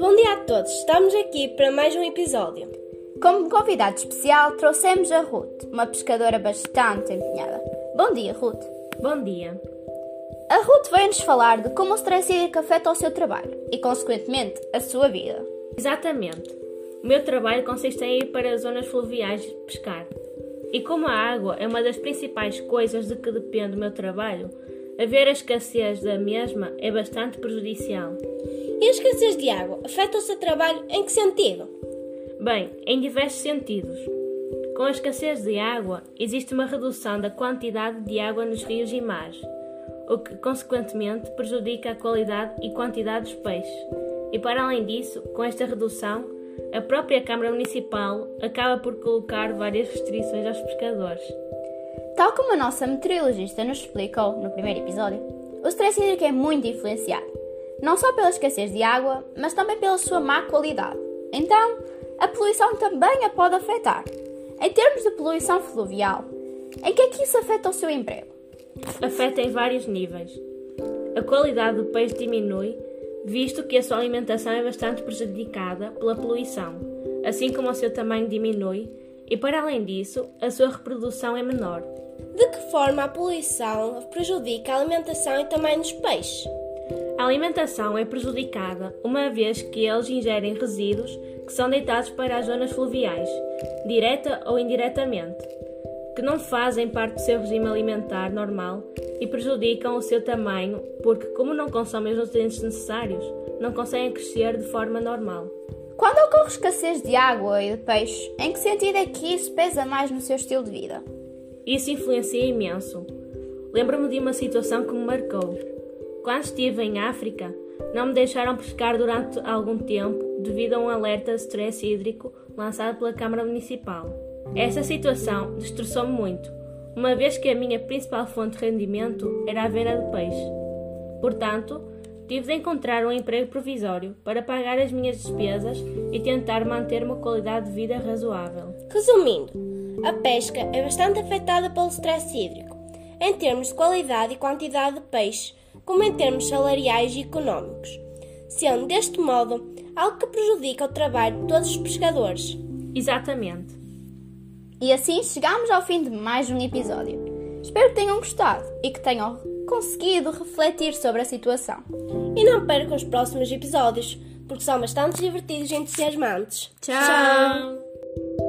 Bom dia a todos, estamos aqui para mais um episódio. Como convidado especial, trouxemos a Ruth, uma pescadora bastante empenhada. Bom dia, Ruth. Bom dia. A Ruth veio-nos falar de como o stress hídrico afeta o seu trabalho e, consequentemente, a sua vida. Exatamente. O meu trabalho consiste em ir para zonas fluviais pescar. E como a água é uma das principais coisas de que depende o meu trabalho, haver a escassez da mesma é bastante prejudicial. E a escassez de água afeta o seu trabalho em que sentido? Bem, em diversos sentidos. Com a escassez de água, existe uma redução da quantidade de água nos rios e mares, o que, consequentemente, prejudica a qualidade e quantidade dos peixes. E para além disso, com esta redução, a própria Câmara Municipal acaba por colocar várias restrições aos pescadores. Tal como a nossa meteorologista nos explicou no primeiro episódio, o stress hídrico é muito influenciado, não só pela escassez de água, mas também pela sua má qualidade. Então, a poluição também a pode afetar. Em termos de poluição fluvial, em que é que isso afeta o seu emprego? Afeta em vários níveis. A qualidade do peixe diminui, visto que a sua alimentação é bastante prejudicada pela poluição, assim como o seu tamanho diminui, e para além disso, a sua reprodução é menor. De que forma a poluição prejudica a alimentação e tamanho dos peixes? A alimentação é prejudicada uma vez que eles ingerem resíduos que são deitados para as zonas fluviais, direta ou indiretamente, que não fazem parte do seu regime alimentar normal e prejudicam o seu tamanho porque, como não consomem os nutrientes necessários, não conseguem crescer de forma normal. Quando ocorre escassez de água e de peixe, em que sentido é que isso pesa mais no seu estilo de vida? Isso influencia imenso. Lembro-me de uma situação que me marcou. Quando estive em África, não me deixaram pescar durante algum tempo devido a um alerta de stress hídrico lançado pela Câmara Municipal. Essa situação destroçou-me muito, uma vez que a minha principal fonte de rendimento era a venda de peixe. Portanto, tive de encontrar um emprego provisório para pagar as minhas despesas e tentar manter uma qualidade de vida razoável. Resumindo, a pesca é bastante afetada pelo stress hídrico, em termos de qualidade e quantidade de peixe, como em termos salariais e económicos, sendo deste modo algo que prejudica o trabalho de todos os pescadores. Exatamente. E assim chegamos ao fim de mais um episódio. Espero que tenham gostado e que tenham conseguido refletir sobre a situação. E não percam os próximos episódios, porque são bastante divertidos e entusiasmantes. Tchau. Tchau.